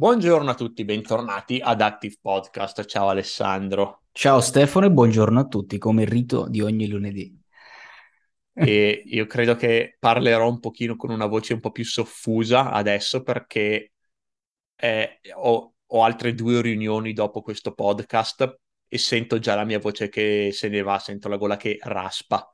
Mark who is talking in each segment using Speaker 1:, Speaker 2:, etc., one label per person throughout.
Speaker 1: Buongiorno a tutti, bentornati ad Active Podcast. Ciao Alessandro.
Speaker 2: Ciao Stefano e buongiorno a tutti, come il rito di ogni lunedì.
Speaker 1: E io credo che parlerò un pochino con una voce un po' più soffusa adesso perché eh, ho, ho altre due riunioni dopo questo podcast e sento già la mia voce che se ne va, sento la gola che raspa.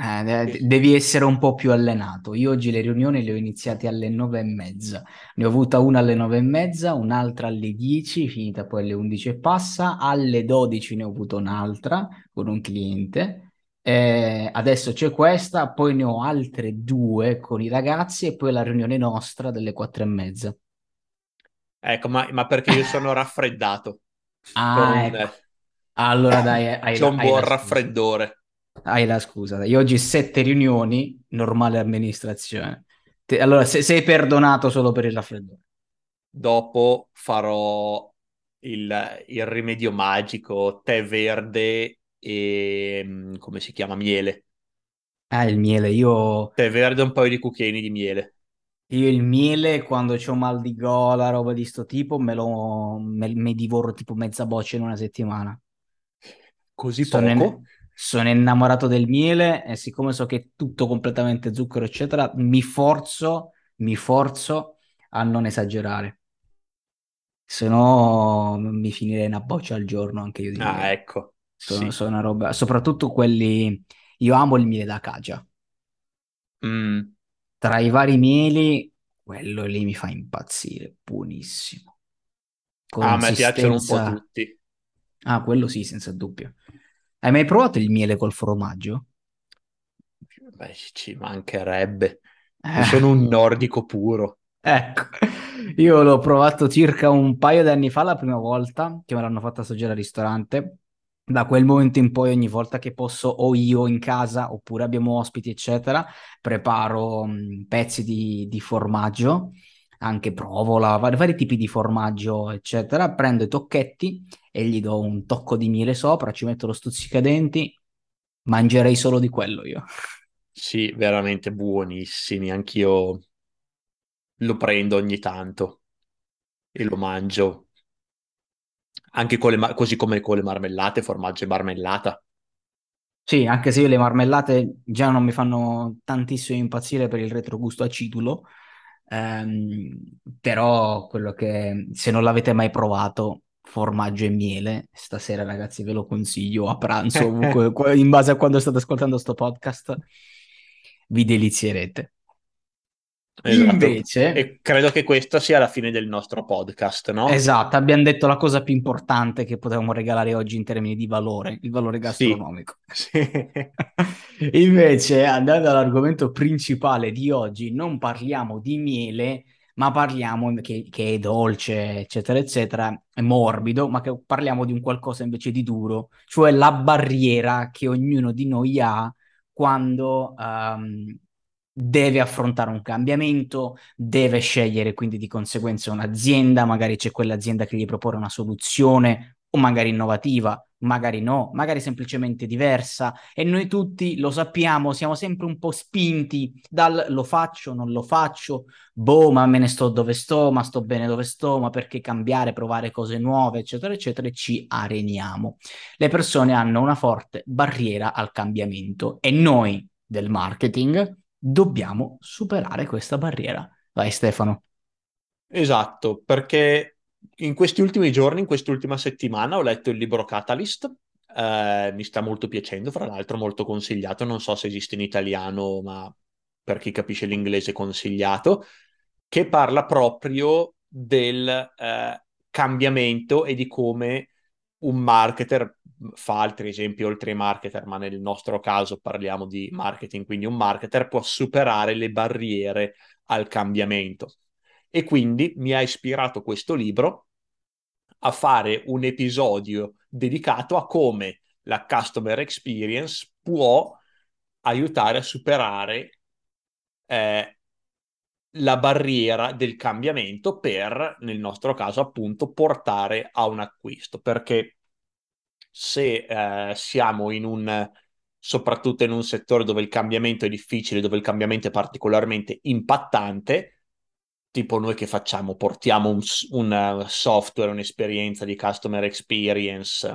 Speaker 2: Eh, de- devi essere un po' più allenato. Io oggi le riunioni le ho iniziate alle nove e mezza. Ne ho avuta una alle nove e mezza, un'altra alle dieci, finita poi alle undici e passa. Alle dodici ne ho avuto un'altra con un cliente. Eh, adesso c'è questa, poi ne ho altre due con i ragazzi e poi la riunione nostra delle quattro e mezza.
Speaker 1: Ecco, ma, ma perché io sono raffreddato.
Speaker 2: Ah,
Speaker 1: un,
Speaker 2: ecco. Allora dai, hai,
Speaker 1: c'è un
Speaker 2: hai
Speaker 1: buon raffreddore.
Speaker 2: Hai la scusa. Io oggi sette riunioni, normale amministrazione. Te- allora, se- sei perdonato solo per il raffreddore.
Speaker 1: Dopo farò il, il rimedio magico, tè verde e mm, come si chiama? Miele.
Speaker 2: Ah, il miele. Io,
Speaker 1: Tè verde e un paio di cucchiaini di miele.
Speaker 2: io il miele, quando ho mal di gola, roba di sto tipo, me lo me, me divoro tipo mezza boccia in una settimana.
Speaker 1: Così
Speaker 2: Sono,
Speaker 1: poco?
Speaker 2: in- sono innamorato del miele e siccome so che è tutto completamente zucchero, eccetera, mi forzo, mi forzo a non esagerare. Se no mi finirei una boccia al giorno anche io di
Speaker 1: Ah,
Speaker 2: miele.
Speaker 1: ecco,
Speaker 2: Sono,
Speaker 1: sì.
Speaker 2: sono una roba, soprattutto quelli, io amo il miele d'acacia.
Speaker 1: Mm.
Speaker 2: Tra i vari mieli, quello lì mi fa impazzire, buonissimo.
Speaker 1: Ah, a me piacciono un po' tutti.
Speaker 2: ah, quello sì, senza dubbio. Hai mai provato il miele col formaggio?
Speaker 1: Beh, ci mancherebbe.
Speaker 2: Eh,
Speaker 1: sono un nordico puro.
Speaker 2: ecco, io l'ho provato circa un paio di anni fa la prima volta che me l'hanno fatta assaggiare al ristorante. Da quel momento in poi, ogni volta che posso, o io in casa oppure abbiamo ospiti, eccetera, preparo mh, pezzi di, di formaggio, anche provola, vari, vari tipi di formaggio, eccetera. Prendo i tocchetti e gli do un tocco di miele sopra, ci metto lo stuzzicadenti, mangerei solo di quello io.
Speaker 1: Sì, veramente buonissimi. Anch'io lo prendo ogni tanto e lo mangio. Anche con le ma- così come con le marmellate, formaggio e marmellata.
Speaker 2: Sì, anche se io le marmellate già non mi fanno tantissimo impazzire per il retrogusto acidulo, ehm, però quello che se non l'avete mai provato, formaggio e miele, stasera ragazzi ve lo consiglio a pranzo, in base a quando state ascoltando sto podcast, vi delizierete.
Speaker 1: Esatto.
Speaker 2: Invece,
Speaker 1: E credo che questa sia la fine del nostro podcast, no?
Speaker 2: esatto, abbiamo detto la cosa più importante che potevamo regalare oggi in termini di valore, il valore gastronomico.
Speaker 1: sì.
Speaker 2: Invece, andando all'argomento principale di oggi, non parliamo di miele, ma parliamo che, che è dolce, eccetera, eccetera, è morbido, ma che parliamo di un qualcosa invece di duro, cioè la barriera che ognuno di noi ha quando ehm, deve affrontare un cambiamento, deve scegliere quindi di conseguenza un'azienda, magari c'è quell'azienda che gli propone una soluzione o magari innovativa, magari no, magari semplicemente diversa e noi tutti lo sappiamo, siamo sempre un po' spinti dal lo faccio, non lo faccio, boh, ma me ne sto dove sto, ma sto bene dove sto, ma perché cambiare, provare cose nuove, eccetera, eccetera, e ci areniamo. Le persone hanno una forte barriera al cambiamento e noi del marketing dobbiamo superare questa barriera. Vai Stefano.
Speaker 1: Esatto, perché in questi ultimi giorni, in quest'ultima settimana, ho letto il libro Catalyst. Eh, mi sta molto piacendo, fra l'altro molto consigliato. Non so se esiste in italiano, ma per chi capisce l'inglese consigliato, che parla proprio del eh, cambiamento e di come un marketer fa altri esempi oltre ai marketer, ma nel nostro caso parliamo di marketing, quindi un marketer può superare le barriere al cambiamento. E quindi mi ha ispirato questo libro a fare un episodio dedicato a come la customer experience può aiutare a superare eh, la barriera del cambiamento per, nel nostro caso, appunto, portare a un acquisto. Perché se eh, siamo in un, soprattutto in un settore dove il cambiamento è difficile, dove il cambiamento è particolarmente impattante, tipo noi che facciamo, portiamo un, un software, un'esperienza di customer experience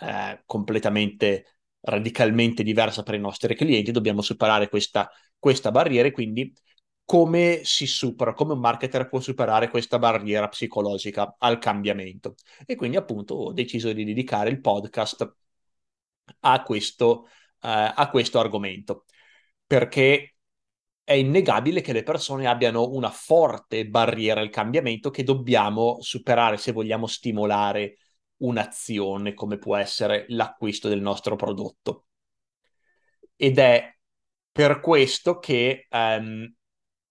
Speaker 1: eh, completamente, radicalmente diversa per i nostri clienti, dobbiamo superare questa, questa barriera e quindi come si supera, come un marketer può superare questa barriera psicologica al cambiamento. E quindi appunto ho deciso di dedicare il podcast a questo, eh, a questo argomento, perché è innegabile che le persone abbiano una forte barriera al cambiamento che dobbiamo superare se vogliamo stimolare un'azione come può essere l'acquisto del nostro prodotto. Ed è per questo che um,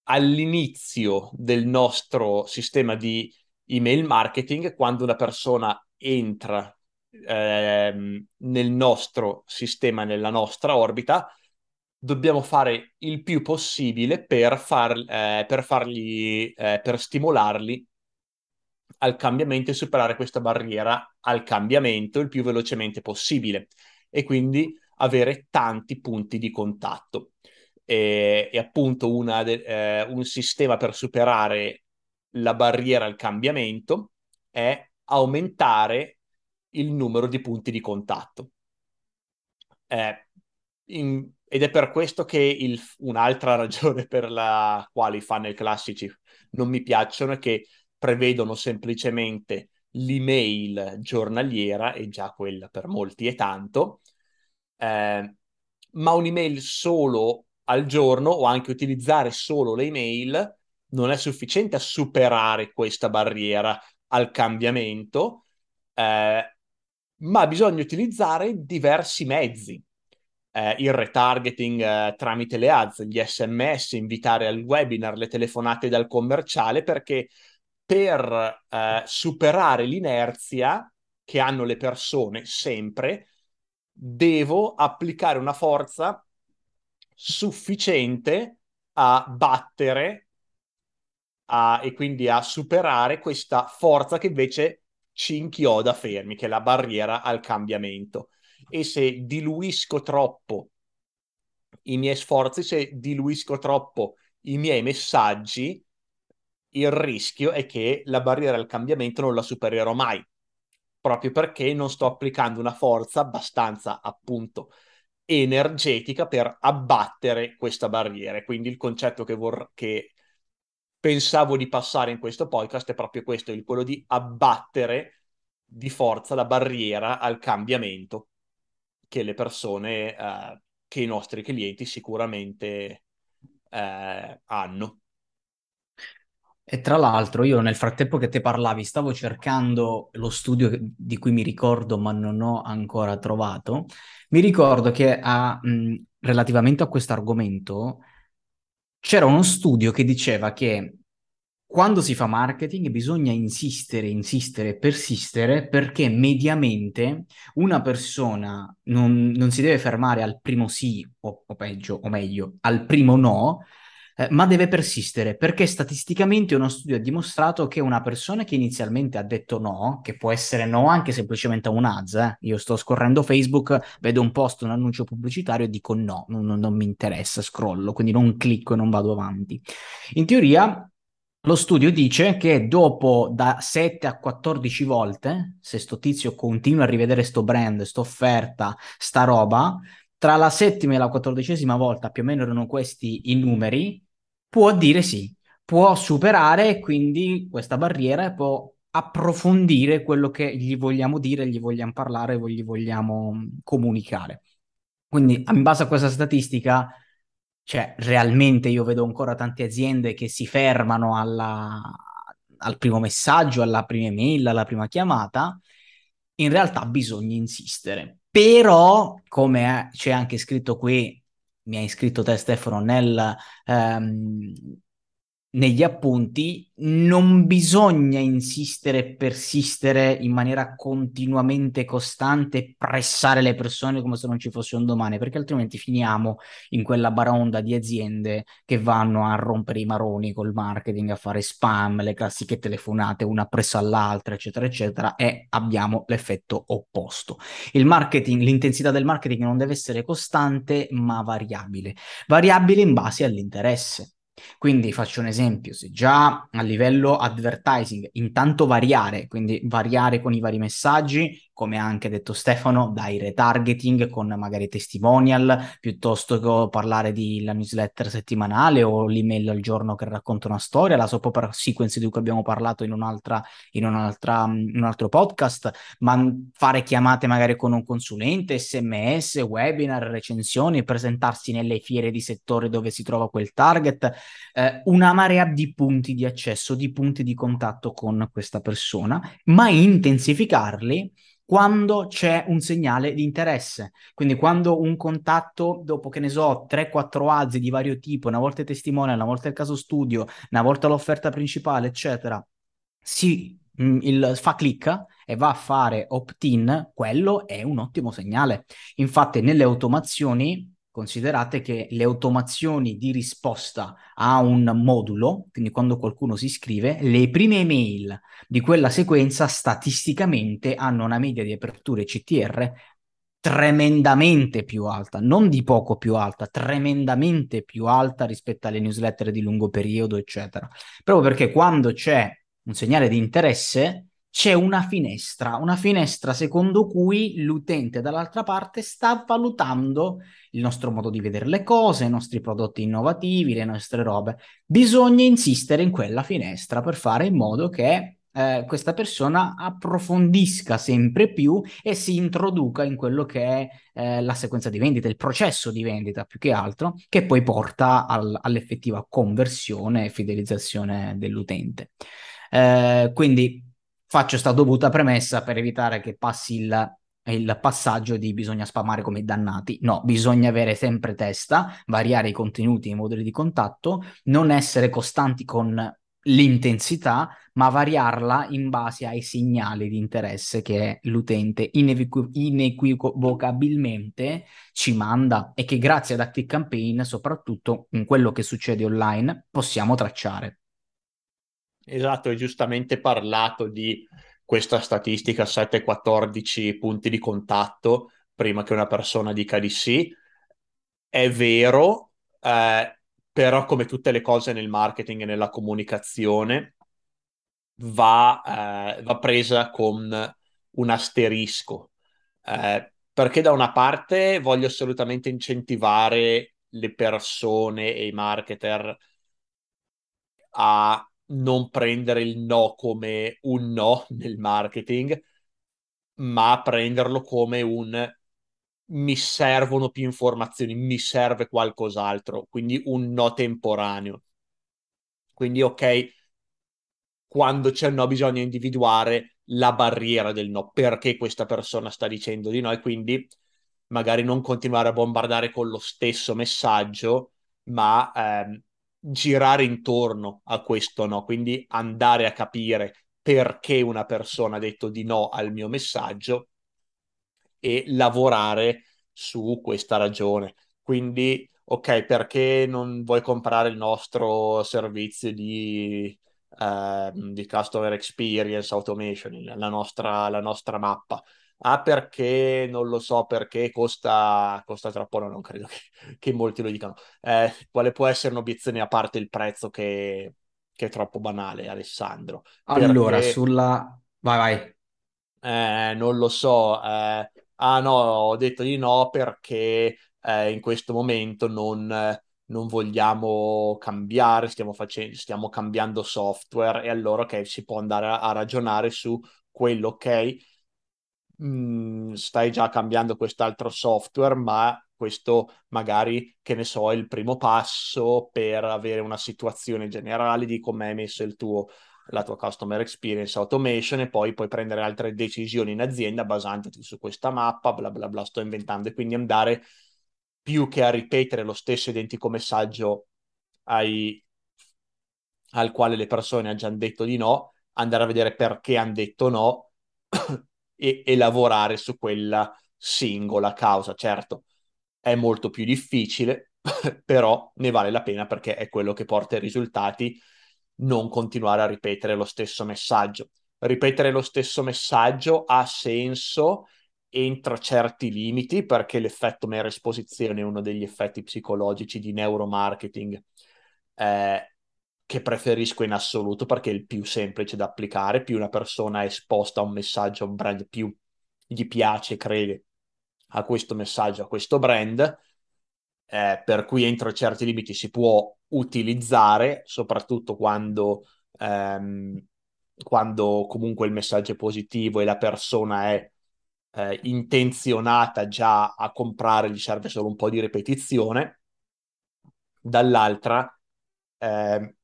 Speaker 1: all'inizio del nostro sistema di email marketing, quando una persona entra ehm, nel nostro sistema, nella nostra orbita, dobbiamo fare il più possibile per, far, eh, per fargli, eh, per stimolarli al cambiamento e superare questa barriera al cambiamento il più velocemente possibile e quindi avere tanti punti di contatto. E, e appunto una eh, un sistema per superare la barriera al cambiamento è aumentare il numero di punti di contatto. Eh, in, ed è per questo che il, un'altra ragione per la quale i funnel classici non mi piacciono è che prevedono semplicemente l'email giornaliera, e già quella per molti è tanto, eh, ma un'email solo al giorno o anche utilizzare solo le email non è sufficiente a superare questa barriera al cambiamento, eh, ma bisogna utilizzare diversi mezzi. Eh, il retargeting eh, tramite le ads, gli sms, invitare al webinar, le telefonate dal commerciale, perché per eh, superare l'inerzia che hanno le persone sempre, devo applicare una forza sufficiente a battere a, e quindi a superare questa forza che invece ci inchioda fermi, che è la barriera al cambiamento. E se diluisco troppo i miei sforzi, se diluisco troppo i miei messaggi, il rischio è che la barriera al cambiamento non la supererò mai, proprio perché non sto applicando una forza abbastanza, appunto, energetica per abbattere questa barriera. Quindi il concetto che, vor- che pensavo di passare in questo podcast è proprio questo, il quello di abbattere di forza la barriera al cambiamento che le persone, eh, che i nostri clienti sicuramente eh, hanno.
Speaker 2: E tra l'altro io nel frattempo che te parlavi stavo cercando lo studio di cui mi ricordo ma non ho ancora trovato. Mi ricordo che a, mh, relativamente a questo argomento c'era uno studio che diceva che quando si fa marketing bisogna insistere, insistere, persistere perché mediamente una persona non, non si deve fermare al primo sì o, o peggio o meglio al primo no, eh, ma deve persistere perché statisticamente uno studio ha dimostrato che una persona che inizialmente ha detto no, che può essere no anche semplicemente a un ads, eh, io sto scorrendo Facebook, vedo un post, un annuncio pubblicitario e dico no, non, non mi interessa, scrollo, quindi non clicco e non vado avanti. In teoria lo studio dice che dopo da 7 a 14 volte, se sto tizio continua a rivedere sto brand, sta offerta, sta roba, tra la settima e la quattordicesima volta, più o meno erano questi i numeri, può dire sì, può superare quindi questa barriera e può approfondire quello che gli vogliamo dire, gli vogliamo parlare, gli vogliamo comunicare. Quindi, in base a questa statistica, cioè, realmente io vedo ancora tante aziende che si fermano alla, al primo messaggio, alla prima email, alla prima chiamata. In realtà bisogna insistere. Però, come c'è anche scritto qui, mi hai scritto te Stefano, nel, ehm, negli appunti, non bisogna insistere e persistere in maniera continuamente costante, pressare le persone come se non ci fosse un domani, perché altrimenti finiamo in quella baronda di aziende che vanno a rompere i maroni col marketing, a fare spam, le classiche telefonate una presso all'altra, eccetera, eccetera, e abbiamo l'effetto opposto. Il marketing, l'intensità del marketing non deve essere costante, ma variabile, variabile in base all'interesse Quindi faccio un esempio, se già a livello advertising intanto variare, quindi variare con i vari messaggi, come ha anche detto Stefano, dai retargeting con magari testimonial, piuttosto che parlare di la newsletter settimanale o l'email al giorno che racconta una storia, la soap opera sequence di cui abbiamo parlato in, un'altra, in, un'altra, in un altro podcast, ma fare chiamate magari con un consulente, sms, webinar, recensioni, presentarsi nelle fiere di settore dove si trova quel target, eh, una marea di punti di accesso, di punti di contatto con questa persona, ma intensificarli quando c'è un segnale di interesse. Quindi quando un contatto, dopo che ne so, 3-4 alzi di vario tipo, una volta il testimone, una volta il caso studio, una volta l'offerta principale, eccetera, si mm, il, fa click e va a fare opt-in, quello è un ottimo segnale. Infatti nelle automazioni considerate che le automazioni di risposta a un modulo, quindi quando qualcuno si iscrive, le prime email di quella sequenza statisticamente hanno una media di aperture CTR tremendamente più alta, non di poco più alta, tremendamente più alta rispetto alle newsletter di lungo periodo, eccetera. Proprio perché quando c'è un segnale di interesse, c'è una finestra, una finestra secondo cui l'utente dall'altra parte sta valutando il nostro modo di vedere le cose, i nostri prodotti innovativi, le nostre robe. Bisogna insistere in quella finestra per fare in modo che eh, questa persona approfondisca sempre più e si introduca in quello che è eh, la sequenza di vendita, il processo di vendita più che altro, che poi porta al, all'effettiva conversione e fidelizzazione dell'utente. Eh, quindi faccio questa dovuta premessa per evitare che passi il, il passaggio di bisogna spammare come dannati. No, bisogna avere sempre testa, variare i contenuti i modelli di contatto, non essere costanti con l'intensità, ma variarla in base ai segnali di interesse che l'utente inequiv- inequivocabilmente ci manda e che grazie ad Active Campaign, soprattutto in quello che succede online, possiamo tracciare.
Speaker 1: Esatto, hai giustamente parlato di questa statistica 7-14 punti di contatto prima che una persona dica di sì. È vero, eh, però come tutte le cose nel marketing e nella comunicazione va, eh, va presa con un asterisco. Eh, perché da una parte voglio assolutamente incentivare le persone e i marketer a non prendere il no come un no nel marketing, ma prenderlo come un mi servono più informazioni, mi serve qualcos'altro, quindi un no temporaneo. Quindi ok, quando c'è un no bisogna individuare la barriera del no, perché questa persona sta dicendo di no e quindi magari non continuare a bombardare con lo stesso messaggio, ma ehm, girare intorno a questo no, quindi andare a capire perché una persona ha detto di no al mio messaggio e lavorare su questa ragione. Quindi, ok, perché non vuoi comprare il nostro servizio di, eh, di customer experience automation, la nostra, la nostra mappa? Ah, perché non lo so perché costa, costa troppo, no, non credo che, che molti lo dicano. Eh, quale può essere un'obiezione a parte il prezzo che, che è troppo banale, Alessandro?
Speaker 2: Allora, perché, sulla... Vai, vai.
Speaker 1: Eh, non lo so. Eh, ah no, ho detto di no perché eh, in questo momento non, non vogliamo cambiare, stiamo, facendo, stiamo cambiando software e allora ok, si può andare a, a ragionare su quello ok mh, mm, stai già cambiando quest'altro software, ma questo magari, che ne so, è il primo passo per avere una situazione generale di come è messo il tuo, la tua customer experience automation e poi puoi prendere altre decisioni in azienda basandoti su questa mappa, bla bla bla, sto inventando. E quindi andare più che a ripetere lo stesso identico messaggio ai, al quale le persone hanno già detto di no, andare a vedere perché hanno detto no e, e lavorare su quella singola causa. Certo, è molto più difficile, però ne vale la pena perché è quello che porta ai risultati, non continuare a ripetere lo stesso messaggio. Ripetere lo stesso messaggio ha senso entro certi limiti perché l'effetto mera esposizione è uno degli effetti psicologici di neuromarketing eh, che preferisco in assoluto perché è il più semplice da applicare, più una persona è esposta a un messaggio, a un brand, più gli piace, crede a questo messaggio, a questo brand, eh, per cui entro certi limiti si può utilizzare, soprattutto quando, ehm, quando comunque il messaggio è positivo e la persona è eh, intenzionata già a comprare, gli serve solo un po' di ripetizione. Dall'altra, eh,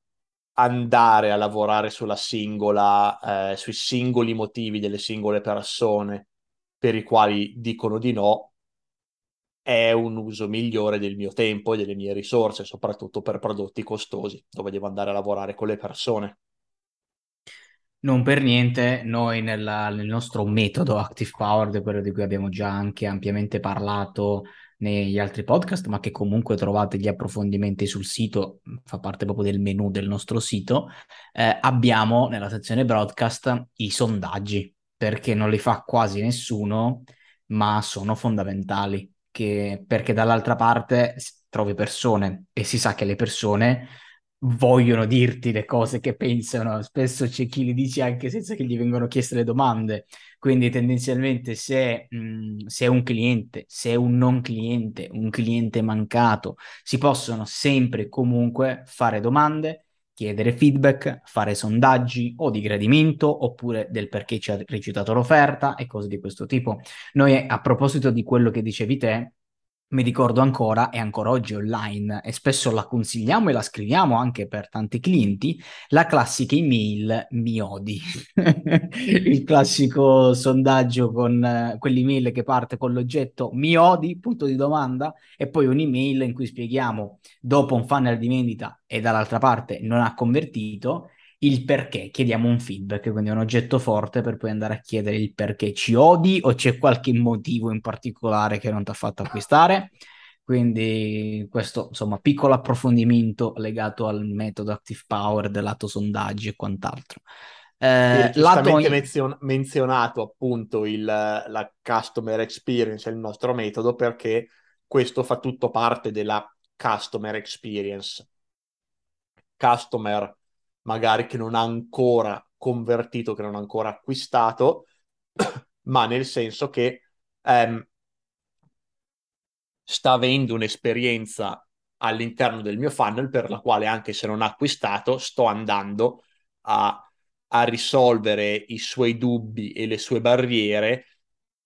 Speaker 1: andare a lavorare sulla singola, eh, sui singoli motivi delle singole persone per i quali dicono di no, è un uso migliore del mio tempo e delle mie risorse, soprattutto per prodotti costosi, dove devo andare a lavorare con le persone.
Speaker 2: Non per niente, noi nella, nel nostro metodo Active Power, quello di cui abbiamo già anche ampiamente parlato negli altri podcast, ma che comunque trovate gli approfondimenti sul sito, fa parte proprio del menu del nostro sito, eh, abbiamo nella sezione broadcast i sondaggi, perché non li fa quasi nessuno, ma sono fondamentali, che, perché dall'altra parte trovi persone e si sa che le persone vogliono dirti le cose che pensano. Spesso c'è chi li dice anche senza che gli vengano chieste le domande. Quindi tendenzialmente se, mh, se è un cliente, se è un non cliente, un cliente mancato, si possono sempre e comunque fare domande, chiedere feedback, fare sondaggi o di gradimento oppure del perché ci ha rifiutato l'offerta e cose di questo tipo. Noi a proposito di quello che dicevi te, mi ricordo ancora, è ancora oggi online e spesso la consigliamo e la scriviamo anche per tanti clienti, la classica email mi odi. Il classico sondaggio con uh, quell'email che parte con l'oggetto mi odi, punto di domanda, e poi un'email in cui spieghiamo dopo un funnel di vendita e dall'altra parte non ha convertito, il perché, chiediamo un feedback, quindi un oggetto forte per poi andare a chiedere il perché ci odi o c'è qualche motivo in particolare che non ti ha fatto acquistare. Quindi questo, insomma, piccolo approfondimento legato al metodo Active Power del lato sondaggi e quant'altro.
Speaker 1: Eh, lato... menzion- menzionato appunto il, la customer experience, il nostro metodo, perché questo fa tutto parte della customer experience. Customer magari che non ha ancora convertito, che non ha ancora acquistato, ma nel senso che ehm, sta avendo un'esperienza all'interno del mio funnel per la quale anche se non ha acquistato sto andando a, a risolvere i suoi dubbi e le sue barriere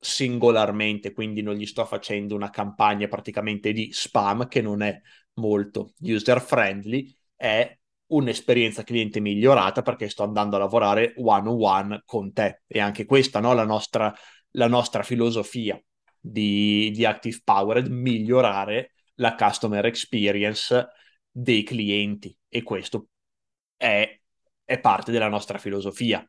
Speaker 1: singolarmente, quindi non gli sto facendo una campagna praticamente di spam che non è molto user friendly, è un'esperienza cliente migliorata perché sto andando a lavorare one on one con te. E anche questa no, la, nostra, la nostra filosofia di, di Active Powered, migliorare la customer experience dei clienti. E questo è, è parte della nostra filosofia.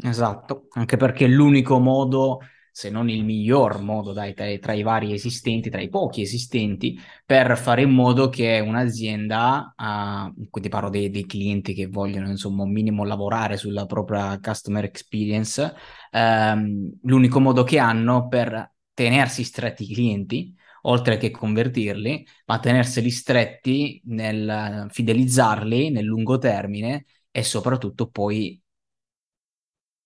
Speaker 2: Esatto, anche perché l'unico modo se non il miglior modo dai, tra, tra, i vari esistenti, tra i pochi esistenti, per fare in modo che un'azienda, uh, quindi parlo dei, dei, clienti che vogliono insomma un minimo lavorare sulla propria customer experience, um, l'unico modo che hanno per tenersi stretti i clienti, oltre che convertirli, ma tenerseli stretti nel fidelizzarli nel lungo termine e soprattutto poi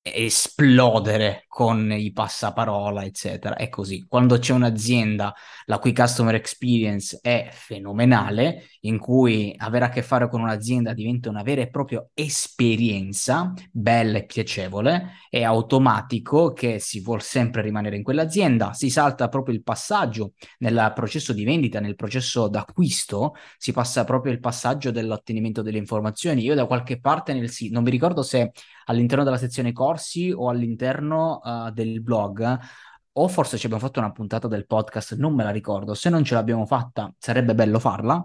Speaker 2: esplodere con i passaparola, eccetera. È così. Quando c'è un'azienda la cui customer experience è fenomenale, in cui avere a che fare con un'azienda diventa una vera e propria esperienza, bella e piacevole, è automatico che si vuole sempre rimanere in quell'azienda, si salta proprio il passaggio nel processo di vendita, nel processo d'acquisto, si passa proprio il passaggio dell'ottenimento delle informazioni. Io da qualche parte nel sito, non mi ricordo se all'interno della sezione corsi o all'interno uh, del blog. O forse ci abbiamo fatto una puntata del podcast, non me la ricordo. Se non ce l'abbiamo fatta, sarebbe bello farla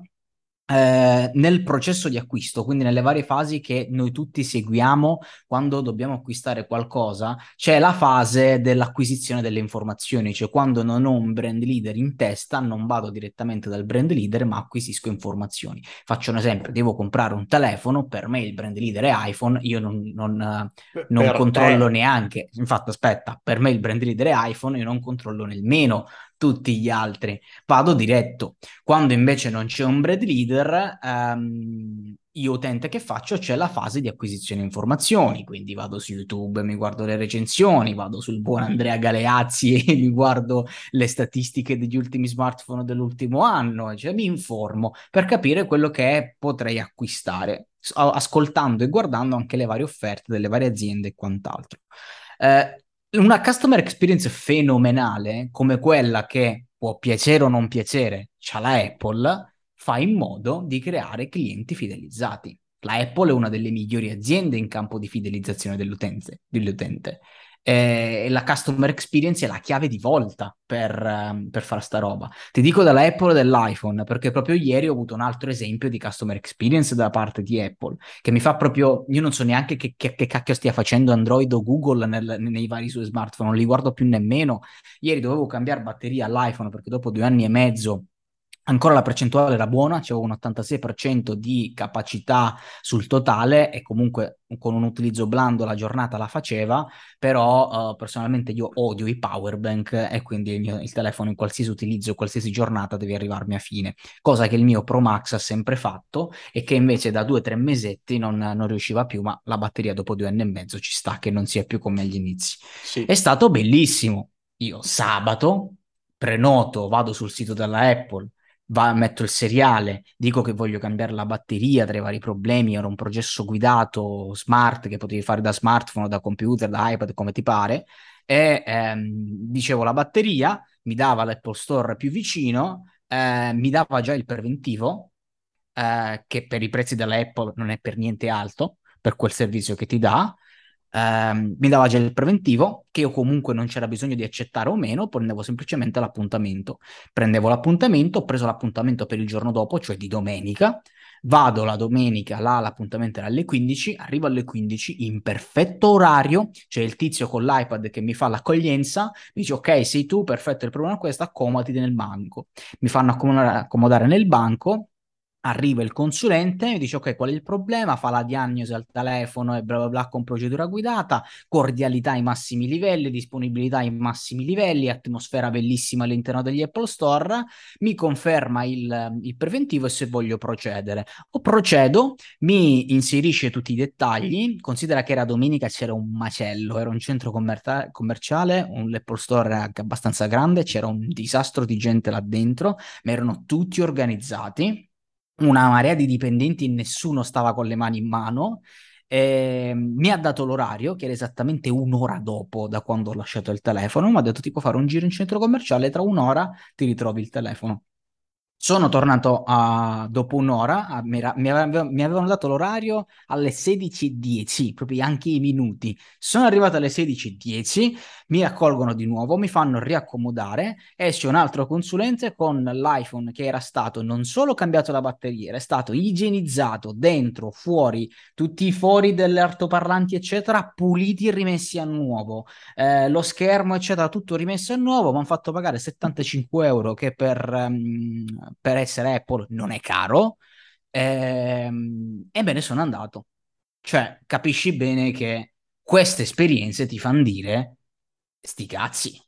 Speaker 2: eh, nel processo di acquisto, quindi nelle varie fasi che noi tutti seguiamo quando dobbiamo acquistare qualcosa, c'è la fase dell'acquisizione delle informazioni, cioè quando non ho un brand leader in testa, non vado direttamente dal brand leader, ma acquisisco informazioni. Faccio un esempio, devo comprare un telefono, per me il brand leader è iPhone, io non, non, non controllo te. neanche, infatti aspetta, per me il brand leader è iPhone, io non controllo nemmeno tutti gli altri, vado diretto. Quando invece non c'è un brand leader, ehm, io utente che faccio c'è la fase di acquisizione informazioni, quindi vado su YouTube, mi guardo le recensioni, vado sul buon Andrea Galeazzi e mi guardo le statistiche degli ultimi smartphone dell'ultimo anno, cioè mi informo per capire quello che potrei acquistare, ascoltando e guardando anche le varie offerte delle varie aziende e quant'altro. Eh, una customer experience fenomenale come quella che può piacere o non piacere, c'ha la Apple, fa in modo di creare clienti fidelizzati. La Apple è una delle migliori aziende in campo di fidelizzazione dell'utente. dell'utente. Eh, la customer experience è la chiave di volta per, um, per fare sta roba. Ti dico dalla Apple e dell'iPhone, perché proprio ieri ho avuto un altro esempio di customer experience da parte di Apple, che mi fa proprio, io non so neanche che, che, che cacchio stia facendo Android o Google nel, nei vari suoi smartphone, non li guardo più nemmeno. Ieri dovevo cambiare batteria all'iPhone perché dopo due anni e mezzo Ancora la percentuale era buona, c'era un 86% di capacità sul totale e comunque con un utilizzo blando la giornata la faceva, però uh, personalmente io odio i power bank e quindi il, mio, il, telefono in qualsiasi utilizzo, qualsiasi giornata deve arrivarmi a fine, cosa che il mio Pro Max ha sempre fatto e che invece da due o tre mesetti non, non, riusciva più, ma la batteria dopo due anni e mezzo ci sta che non sia più come agli inizi. Sì. È stato bellissimo. Io sabato prenoto, vado sul sito della Apple, va, metto il seriale, dico che voglio cambiare la batteria tra i vari problemi, era un processo guidato smart che potevi fare da smartphone, da computer, da iPad, come ti pare, e ehm, dicevo la batteria, mi dava l'Apple Store più vicino, eh, mi dava già il preventivo, eh, che per i prezzi della Apple non è per niente alto, per quel servizio che ti dà, ehm, mi dava già il preventivo, che io comunque non c'era bisogno di accettare o meno, prendevo semplicemente l'appuntamento. Prendevo l'appuntamento, ho preso l'appuntamento per il giorno dopo, cioè di domenica, vado la domenica, là l'appuntamento era alle 15, arrivo alle 15 in perfetto orario, c'è il tizio con l'iPad che mi fa l'accoglienza, mi dice ok sei tu, perfetto, il problema è questo, accomodati nel banco. Mi fanno accomodare nel banco, arriva il consulente, mi dice ok qual è il problema, fa la diagnosi al telefono e bla bla bla con procedura guidata, cordialità ai massimi livelli, disponibilità ai massimi livelli, atmosfera bellissima all'interno degli Apple Store, mi conferma il, il preventivo e se voglio procedere. O procedo, mi inserisce tutti i dettagli, considera che era domenica c'era un macello, era un centro commer- commerciale, un Apple Store anche abbastanza grande, c'era un disastro di gente là dentro, ma erano tutti organizzati una marea di dipendenti, nessuno stava con le mani in mano. Eh, mi ha dato l'orario, che era esattamente un'ora dopo da quando ho lasciato il telefono. Mi ha detto: Ti può fare un giro in centro commerciale, tra un'ora ti ritrovi il telefono. Sono tornato a, dopo un'ora, a, mi, avevano, mi, avevano dato l'orario alle 16.10, proprio anche i minuti. Sono arrivato alle 16.10, mi accolgono di nuovo, mi fanno riaccomodare, esce un altro consulente con l'iPhone che era stato non solo cambiato la batteria, era stato igienizzato dentro, fuori, tutti i fori delle altoparlanti, eccetera, puliti e rimessi a nuovo. Eh, lo schermo, eccetera, tutto rimesso a nuovo, mi hanno fatto pagare 75 euro che per... Um, per essere Apple non è caro, ehm, e me ne sono andato. Cioè, capisci bene che queste esperienze ti fanno dire sti cazzi.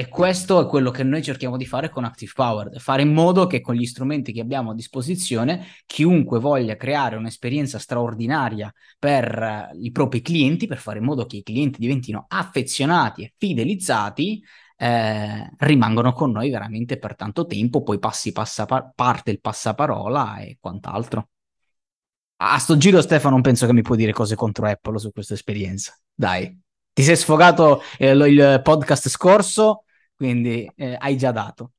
Speaker 2: E questo è quello che noi cerchiamo di fare con Active Power, fare in modo che con gli strumenti che abbiamo a disposizione, chiunque voglia creare un'esperienza straordinaria per i propri clienti, per fare in modo che i clienti diventino affezionati e fidelizzati, eh, rimangono con noi veramente per tanto tempo, poi passi, passa, parte il passaparola e quant'altro. A sto giro Stefano non penso che mi puoi dire cose contro Apple su questa esperienza. Dai, ti sei sfogato eh, il podcast scorso, quindi eh, hai già dato.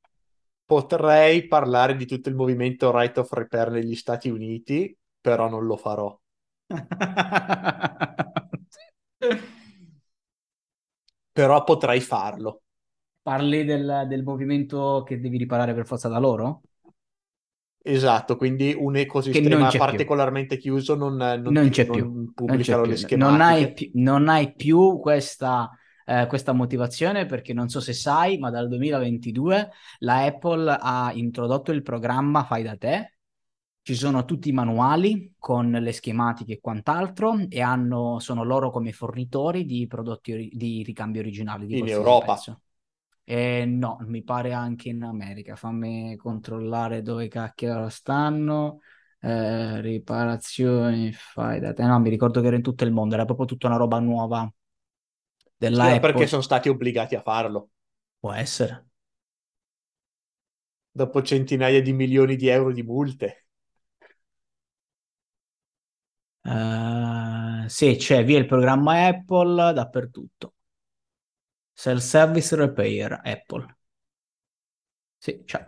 Speaker 1: Potrei parlare di tutto il movimento Right of Repair negli Stati Uniti, però non lo farò. però potrei farlo.
Speaker 2: Parli del, del movimento che devi riparare per forza da loro?
Speaker 1: Esatto, quindi un ecosistema particolarmente più. chiuso non, non,
Speaker 2: non c'è non più. pubblicano non le schematiche. Non hai, più, non hai più questa, eh, questa motivazione perché non so se sai, ma dal 2022 la Apple ha introdotto il programma Fai da te. Ci sono tutti i manuali con le schematiche e quant'altro e hanno, sono loro come fornitori di prodotti ori- di ricambio originali. Di
Speaker 1: in Europa. Pezzo
Speaker 2: Eh, no, mi pare anche in America. Fammi controllare dove cacchio stanno. Eh, riparazioni, fai da te. No, mi ricordo che era in tutto il mondo, era proprio tutta una roba nuova della
Speaker 1: Sì,
Speaker 2: Apple.
Speaker 1: perché sono stati obbligati a farlo.
Speaker 2: Può essere.
Speaker 1: Dopo centinaia di milioni di euro di multe.
Speaker 2: Uh, sì, c'è via il programma Apple dappertutto. Self-service repair Apple. Sì, c'è.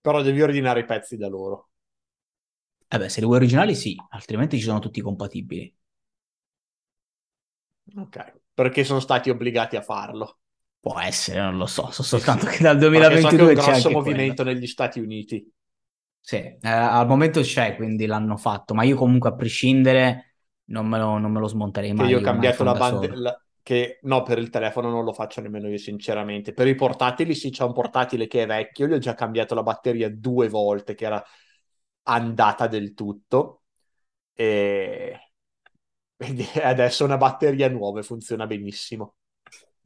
Speaker 1: Però devi ordinare i pezzi da loro.
Speaker 2: Eh beh, se li vuoi originali sì, altrimenti ci sono tutti compatibili.
Speaker 1: Ok, perché sono stati obbligati a farlo.
Speaker 2: Può essere, non lo so, so soltanto sì, che dal 2022 so che
Speaker 1: c'è un grosso movimento
Speaker 2: quello.
Speaker 1: negli Stati Uniti.
Speaker 2: Sì, eh, al momento c'è, quindi l'hanno fatto, ma io comunque a prescindere non me lo, non me lo smonterei mai.
Speaker 1: Che io ho cambiato la banda, che no, per il telefono non lo faccio nemmeno io sinceramente. Per i portatili sì, c'è un portatile che è vecchio, gli ho già cambiato la batteria due volte, che era andata del tutto. E adesso è una batteria nuova e funziona benissimo.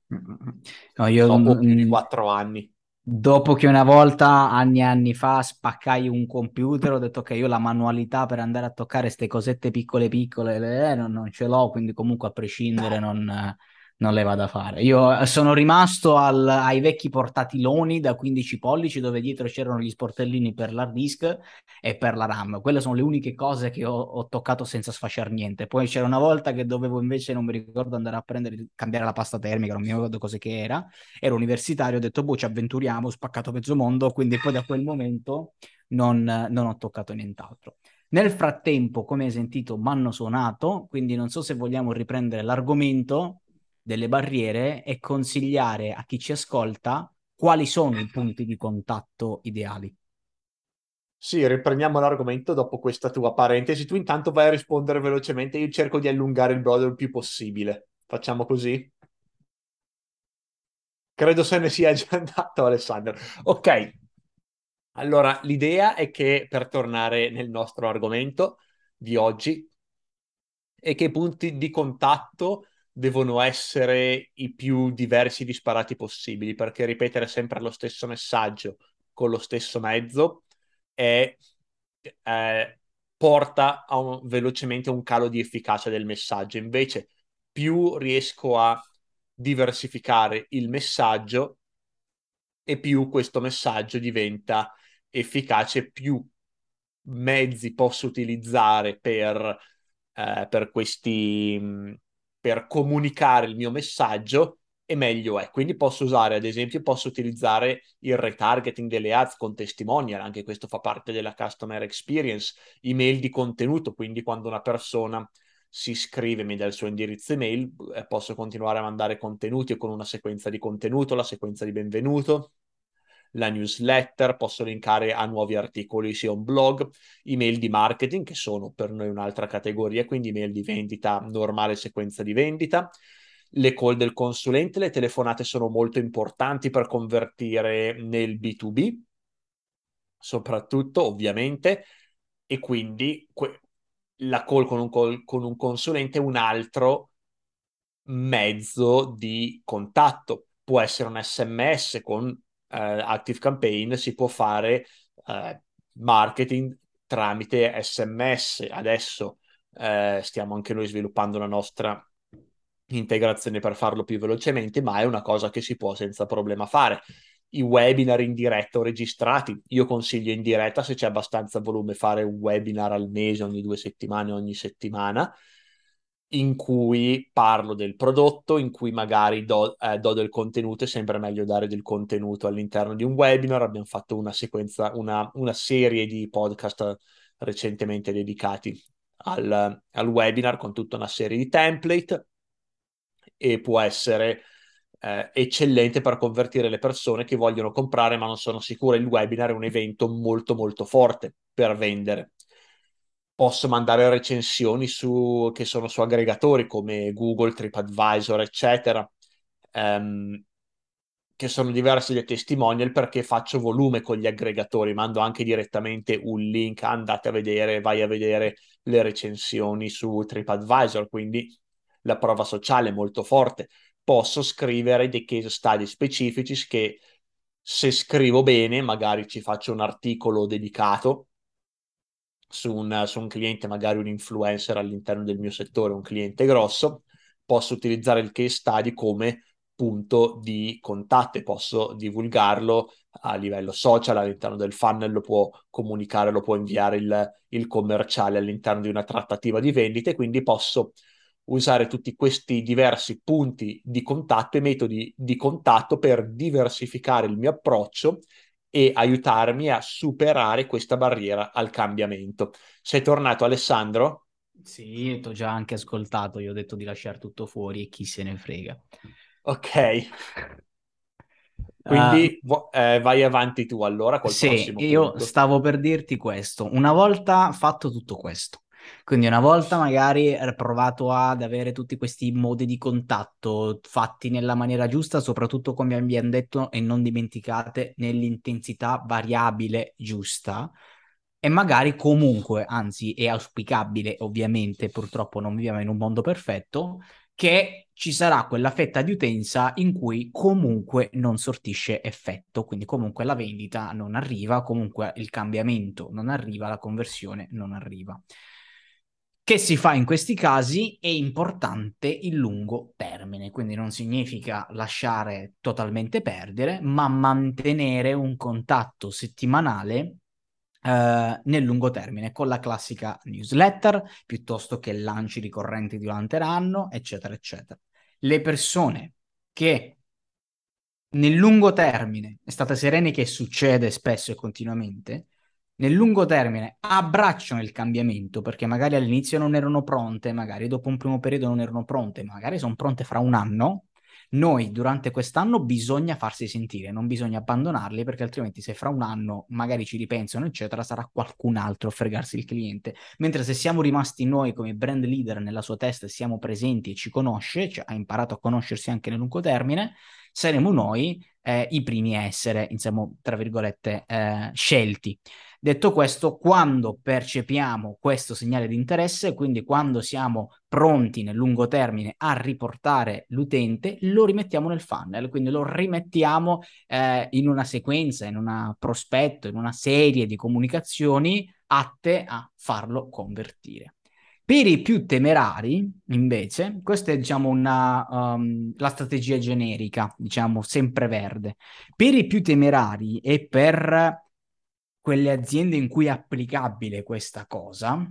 Speaker 2: No, io
Speaker 1: Dopo più di quattro anni.
Speaker 2: Dopo che una volta, anni e anni fa, spaccai un computer, ho detto che io la manualità per andare a toccare queste cosette piccole piccole eh, non, non, ce l'ho, quindi comunque a prescindere non, non le vado a fare. Io sono rimasto al, ai vecchi portatiloni da 15 pollici dove dietro c'erano gli sportellini per l'hard disk e per la RAM. Quelle sono le uniche cose che ho, ho toccato senza sfasciare niente. Poi c'era una volta che dovevo invece, non mi ricordo, andare a prendere, cambiare la pasta termica, non mi ricordo cosa che era. Ero universitario, ho detto, boh, ci avventuriamo, ho spaccato mezzo mondo, quindi poi da quel momento non, non ho toccato nient'altro. Nel frattempo, come hai sentito, mi hanno suonato, quindi non so se vogliamo riprendere l'argomento delle barriere e consigliare a chi ci ascolta quali sono i punti di contatto ideali.
Speaker 1: Sì, riprendiamo l'argomento dopo questa tua parentesi. Tu intanto vai a rispondere velocemente, io cerco di allungare il brodo il più possibile. Facciamo così? Credo se ne sia già andato Alessandro. Ok, allora l'idea è che per tornare nel nostro argomento di oggi, è che i punti di contatto devono essere i più diversi e disparati possibili, perché ripetere sempre lo stesso messaggio con lo stesso mezzo è, eh, porta a un, velocemente a un calo di efficacia del messaggio. Invece, più riesco a diversificare il messaggio e più questo messaggio diventa efficace, più mezzi posso utilizzare per, eh, per questi per comunicare il mio messaggio e meglio è. Quindi posso usare, ad esempio, posso utilizzare il retargeting delle ads con testimonial, anche questo fa parte della customer experience, email di contenuto, quindi quando una persona si iscrive, mi dà il suo indirizzo email, eh, posso continuare a mandare contenuti con una sequenza di contenuto, la sequenza di benvenuto, la newsletter, posso linkare a nuovi articoli sia un blog, email di marketing che sono per noi un'altra categoria, quindi email di vendita, normale sequenza di vendita. Le call del consulente, le telefonate sono molto importanti per convertire nel B2B, soprattutto ovviamente, e quindi que- la call con un, call con un consulente è un altro mezzo di contatto. Può essere un sms con Active Campaign si può fare eh, marketing tramite SMS. Adesso eh, stiamo anche noi sviluppando la nostra integrazione per farlo più velocemente, ma è una cosa che si può senza problema fare. I webinar in diretta o registrati, io consiglio in diretta se c'è abbastanza volume fare un webinar al mese, ogni due settimane, ogni settimana in cui parlo del prodotto, in cui magari do, eh, do, del contenuto, è sempre meglio dare del contenuto all'interno di un webinar. Abbiamo fatto una sequenza, una, una serie di podcast recentemente dedicati al, al, webinar con tutta una serie di template e può essere eh, eccellente per convertire le persone che vogliono comprare ma non sono sicure. Il webinar è un evento molto molto forte per vendere posso mandare recensioni su, che sono su aggregatori come Google, TripAdvisor, eccetera, ehm, che sono diversi dai testimonial perché faccio volume con gli aggregatori, mando anche direttamente un link, andate a vedere, vai a vedere le recensioni su TripAdvisor, quindi la prova sociale è molto forte. posso scrivere dei case study specifici che se scrivo bene, magari ci faccio un articolo dedicato su un, su un cliente, magari un influencer all'interno del mio settore, un cliente grosso, posso utilizzare il case study come punto di contatto e posso divulgarlo a livello social, all'interno del funnel lo può comunicare, lo può inviare il, il commerciale all'interno di una trattativa di vendite, quindi posso usare tutti questi diversi punti di contatto e metodi di contatto per diversificare il mio approccio e aiutarmi a superare questa barriera al cambiamento. Sei tornato Alessandro?
Speaker 2: Sì, ti ho già anche ascoltato, io ho detto di lasciare tutto fuori e chi se ne frega.
Speaker 1: Ok. Quindi uh, eh, vai avanti tu allora col
Speaker 2: sì, io
Speaker 1: punto.
Speaker 2: stavo per dirti questo. Una volta fatto tutto questo, quindi una volta magari provato ad avere tutti questi modi di contatto fatti nella maniera giusta, soprattutto come abbiamo detto e non dimenticate nell'intensità variabile giusta, e magari comunque, anzi è auspicabile ovviamente, purtroppo non viviamo in un mondo perfetto, che ci sarà quella fetta di utenza in cui comunque non sortisce effetto, quindi comunque la vendita non arriva, comunque il cambiamento non arriva, la conversione non arriva. Che si fa in questi casi è importante il lungo termine, quindi non significa lasciare totalmente perdere, ma mantenere un contatto settimanale Uh, nel lungo termine con la classica newsletter piuttosto che lanci ricorrenti durante l'anno, eccetera, eccetera. Le persone che nel lungo termine, state sereni che succede spesso e continuamente, nel lungo termine abbracciano il cambiamento perché magari all'inizio non erano pronte, magari dopo un primo periodo non erano pronte, magari sono pronte fra un anno, noi durante quest'anno bisogna farsi sentire, non bisogna abbandonarli perché altrimenti se fra un anno magari ci ripensano, eccetera, sarà qualcun altro a fregarsi il cliente. Mentre se siamo rimasti noi come brand leader nella sua testa siamo presenti e ci conosce, cioè ha imparato a conoscersi anche nel lungo termine, saremo noi eh, i primi a essere, insomma, tra virgolette, eh, scelti. Detto questo, quando percepiamo questo segnale di interesse, quindi quando siamo pronti nel lungo termine a riportare l'utente, lo rimettiamo nel funnel, quindi lo rimettiamo eh, in una sequenza, in un prospetto, in una serie di comunicazioni atte a farlo convertire. Per i più temerari, invece, questa è diciamo una, um, la strategia generica, diciamo sempre verde. Per i più temerari e per quelle aziende in cui è applicabile questa cosa,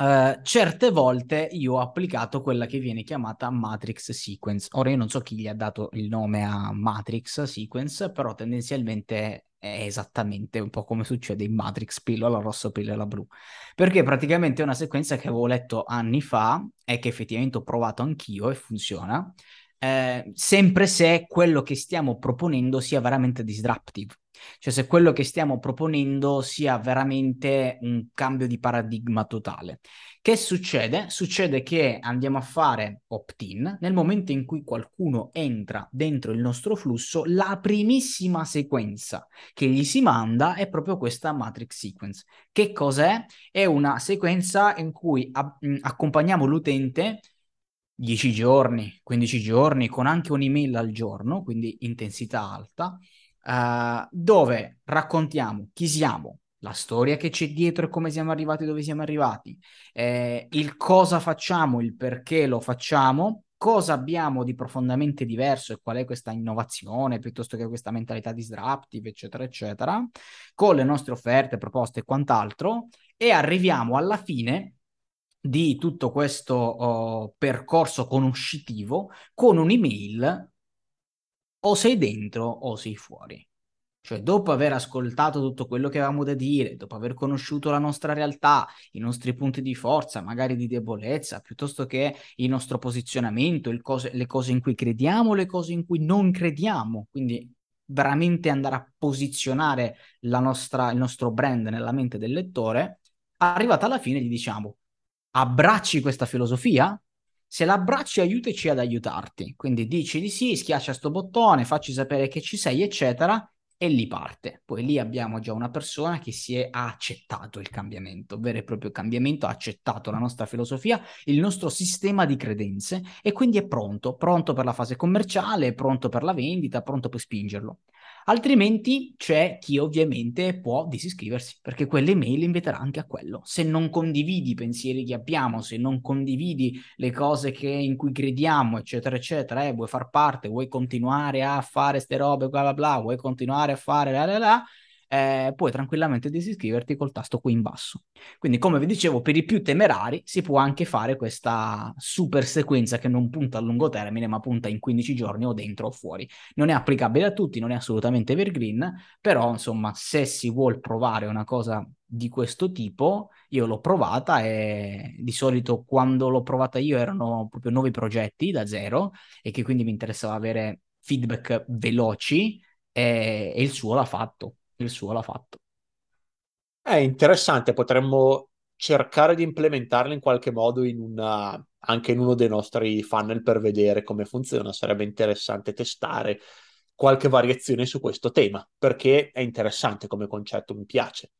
Speaker 2: Uh, certe volte io ho applicato quella che viene chiamata Matrix Sequence. Ora io non so chi gli ha dato il nome a Matrix Sequence, però tendenzialmente è esattamente un po' come succede in Matrix, pillola rossa, pillola blu. Perché praticamente è una sequenza che avevo letto anni fa e che effettivamente ho provato anch'io e funziona, eh, sempre se quello che stiamo proponendo sia veramente disruptive. Cioè se quello che stiamo proponendo sia veramente un cambio di paradigma totale. Che succede? Succede che andiamo a fare opt-in nel momento in cui qualcuno entra dentro il nostro flusso, la primissima sequenza che gli si manda è proprio questa matrix sequence. Che cos'è? È una sequenza in cui a- accompagniamo l'utente 10 giorni, 15 giorni, con anche un'email al giorno, quindi intensità alta, uh, dove raccontiamo chi siamo, la storia che c'è dietro e come siamo arrivati dove siamo arrivati, eh, il cosa facciamo, il perché lo facciamo, cosa abbiamo di profondamente diverso e qual è questa innovazione piuttosto che questa mentalità disruptive, eccetera, eccetera, con le nostre offerte, proposte e quant'altro, e arriviamo alla fine di tutto questo oh, percorso conoscitivo con un'email o sei dentro o sei fuori. Cioè, dopo aver ascoltato tutto quello che avevamo da dire, dopo aver conosciuto la nostra realtà, i nostri punti di forza, magari di debolezza, piuttosto che il nostro posizionamento, cose, le cose in cui crediamo, le cose in cui non crediamo, quindi veramente andare a posizionare nostra, il nostro brand nella mente del lettore, arrivata alla fine gli diciamo abbracci questa filosofia? Se l'abbracci aiutaci ad aiutarti, quindi dici di sì, schiaccia sto bottone, facci sapere che ci sei, eccetera, e lì parte. Poi lì abbiamo già una persona che si è ha accettato il cambiamento, vero e proprio cambiamento, ha accettato la nostra filosofia, il nostro sistema di credenze e quindi è pronto, pronto per la fase commerciale, pronto per la vendita, pronto per spingerlo. Altrimenti c'è chi ovviamente può disiscriversi, perché quelle mail inviterà anche a quello. Se non condividi i pensieri che abbiamo, se non condividi le cose che, in cui crediamo, eccetera, eccetera, eh, vuoi far parte, vuoi continuare a fare ste robe, bla bla bla, vuoi continuare a fare la la la, eh, puoi tranquillamente disiscriverti col tasto qui in basso. Quindi, come vi dicevo, per i più temerari si può anche fare questa super sequenza che non punta a lungo termine, ma punta in 15 giorni o dentro o fuori. Non è applicabile a tutti, non è assolutamente evergreen, però insomma, se si vuole provare una cosa di questo tipo, io l'ho provata e di solito quando l'ho provata io erano proprio nuovi progetti da zero e che quindi mi interessava avere feedback veloci e, e il suo l'ha fatto il suo l'ha fatto.
Speaker 1: È interessante, potremmo cercare di implementarlo in qualche modo in una, anche in uno dei nostri funnel per vedere come funziona. Sarebbe interessante testare qualche variazione su questo tema, perché è interessante come concetto, mi piace.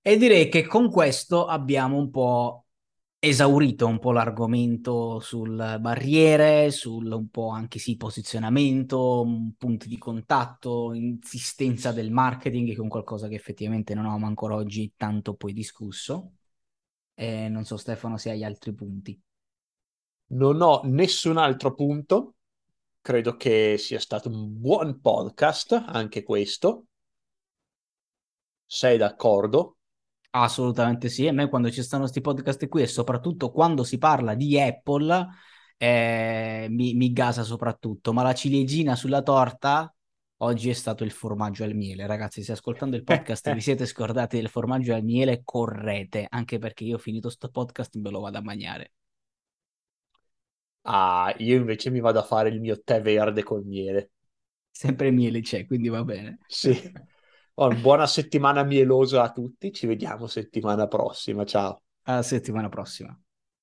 Speaker 2: E direi che con questo abbiamo un po' esaurito un po' l'argomento sul barriere, sul un po' anche sì posizionamento, punti di contatto, insistenza del marketing, che è un qualcosa che effettivamente non abbiamo ancora oggi tanto poi discusso. E non so Stefano se hai altri punti.
Speaker 1: Non ho nessun altro punto. Credo che sia stato un buon podcast, anche questo. Sei d'accordo?
Speaker 2: Assolutamente sì, a me quando ci stanno questi podcast qui e soprattutto quando si parla di Apple eh, mi, mi gasa soprattutto, ma la ciliegina sulla torta oggi è stato il formaggio al miele. Ragazzi, se ascoltando il podcast vi siete scordati del formaggio al miele, correte, anche perché io ho finito sto podcast e me lo vado a mangiare.
Speaker 1: Ah, io invece mi vado a fare il mio tè verde col miele.
Speaker 2: Sempre miele c'è, quindi va bene.
Speaker 1: Sì. Buona settimana mielosa a tutti, ci vediamo settimana prossima, ciao.
Speaker 2: A settimana prossima.